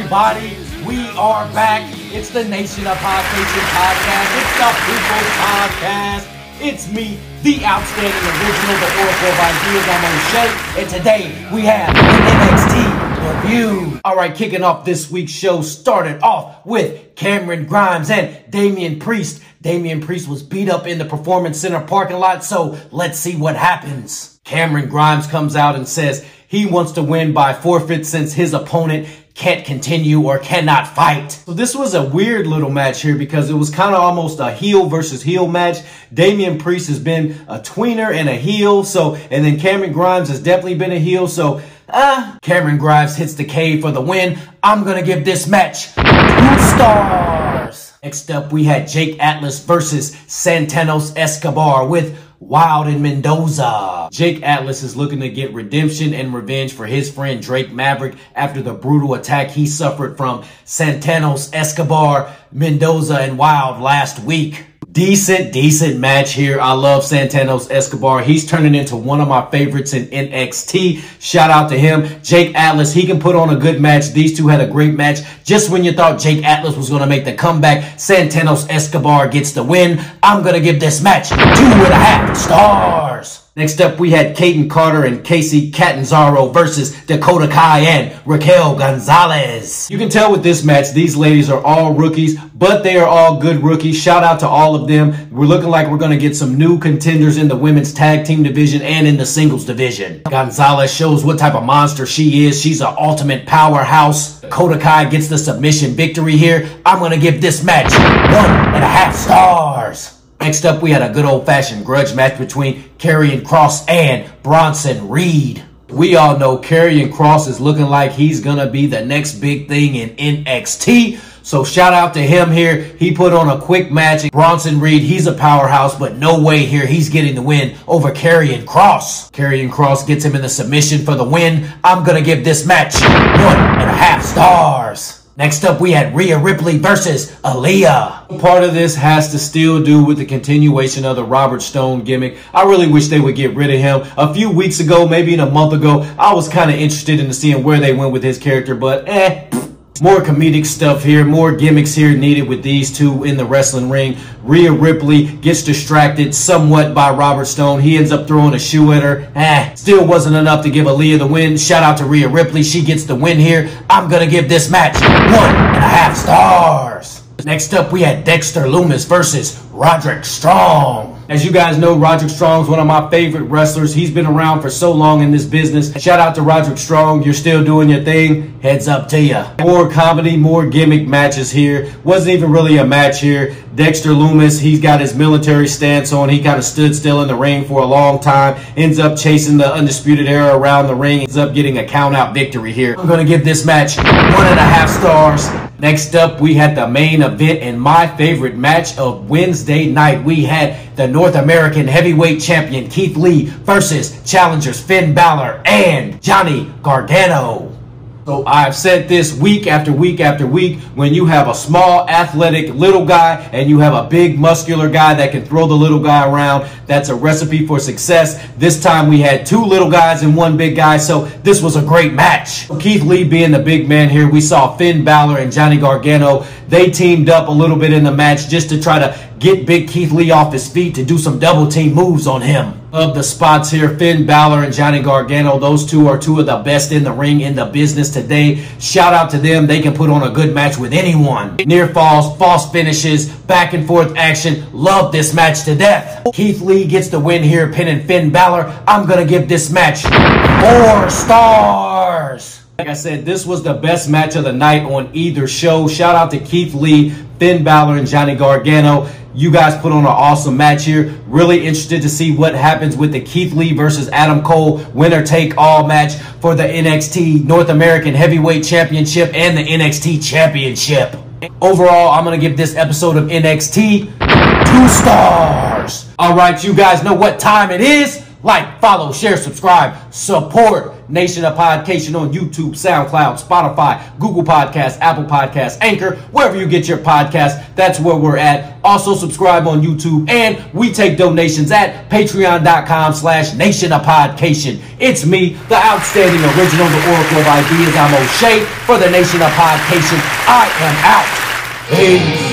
everybody? We are back. It's the Nation of Podcation podcast. It's the People's Podcast. It's me, the outstanding original, the Oracle of Ideas. I'm O'Shea, and today we have an NXT review. All right, kicking off this week's show started off with Cameron Grimes and Damian Priest. Damian Priest was beat up in the Performance Center parking lot, so let's see what happens. Cameron Grimes comes out and says he wants to win by forfeit since his opponent can't continue or cannot fight. So this was a weird little match here because it was kind of almost a heel versus heel match. Damian Priest has been a tweener and a heel. So, and then Cameron Grimes has definitely been a heel. So, uh, Cameron Grimes hits the cave for the win. I'm going to give this match two stars. Next up, we had Jake Atlas versus Santanos Escobar with Wilde and Mendoza. Jake Atlas is looking to get redemption and revenge for his friend Drake Maverick after the brutal attack he suffered from Santanos, Escobar, Mendoza, and Wilde last week. Decent, decent match here. I love Santanos Escobar. He's turning into one of my favorites in NXT. Shout out to him. Jake Atlas, he can put on a good match. These two had a great match. Just when you thought Jake Atlas was going to make the comeback, Santanos Escobar gets the win. I'm going to give this match two and a half stars. Next up, we had Kayden Carter and Kacy Catanzaro versus Dakota Kai and Raquel Gonzalez. You can tell with this match, these ladies are all rookies, but they are all good rookies. Shout out to all of them. We're looking like we're going to get some new contenders in the women's tag team division and in the singles division. Gonzalez shows what type of monster she is. She's an ultimate powerhouse. Dakota Kai gets the submission victory here. I'm going to give this match one and a half stars. Next up, we had a good old-fashioned grudge match between Karrion Kross and Bronson Reed. We all know Karrion Kross is looking like he's to be the next big thing in NXT. So shout out to him here. He put on a quick match. Bronson Reed, he's a powerhouse, but no way here he's getting the win over Karrion Kross. Karrion Kross gets him in the submission for the win. I'm to give this match one and a half stars. Next up, we had Rhea Ripley versus Aliyah. Part of this has to still do with the continuation of the Robert Stone gimmick. I really wish they would get rid of him. A few weeks ago, maybe in a month ago, I was kind of interested in seeing where they went with his character, but eh, more comedic stuff here, more gimmicks here needed with these two in the wrestling ring. Rhea Ripley gets distracted somewhat by Robert Stone. He ends up throwing a shoe at her. Eh, still wasn't enough to give Aliyah the win. Shout out to Rhea Ripley. She gets the win here. I'm going to give this match one and a half stars. Next up, we had Dexter Lumis versus Roderick Strong. As you guys know, Roderick Strong is one of my favorite wrestlers. He's been around for so long in this business. Shout out to Roderick Strong. You're still doing your thing. Heads up to you. More comedy, more gimmick matches here. Wasn't even really a match here. Dexter Lumis, he's got his military stance on. He kind of stood still in the ring for a long time. Ends up chasing the Undisputed Era around the ring. Ends up getting a count out victory here. I'm going to give this match one and a half stars. Next up, we had the main event and my favorite match of Wednesday night. We had the North American Heavyweight Champion Keith Lee versus challengers Finn Balor and Johnny Gargano. So I've said this week after week after week, when you have a small, athletic little guy and you have a big, muscular guy that can throw the little guy around, that's a recipe for success. This time we had two little guys and one big guy, so this was a great match. Keith Lee being the big man here, we saw Finn Balor and Johnny Gargano. They teamed up a little bit in the match just to try to get Big Keith Lee off his feet to do some double team moves on him. Of the spots here, Finn Balor and Johnny Gargano, those two are two of the best in the ring in the business today. Shout out to them. They can put on a good match with anyone. Near falls, false finishes, back and forth action. Love this match to death. Keith Lee gets the win here, pinning Finn Balor. I'm going to give this match four stars. Like I said, this was the best match of the night on either show. Shout out to Keith Lee, Finn Balor, and Johnny Gargano. You guys put on an awesome match here. Really interested to see what happens with the Keith Lee versus Adam Cole winner take all match for the NXT North American Heavyweight Championship and the NXT Championship. Overall, I'm going to give this episode of NXT two stars. All right, you guys know what time it is. Like, follow, share, subscribe, support Nation of Podcation on YouTube, SoundCloud, Spotify, Google Podcasts, Apple Podcasts, Anchor, wherever you get your podcast. That's where we're at. Also subscribe on YouTube and we take donations at patreon.com slash nation of podcation. It's me, the outstanding original, the Oracle of Ideas. I'm O'Shea for the Nation of Podcation. I am out. Peace.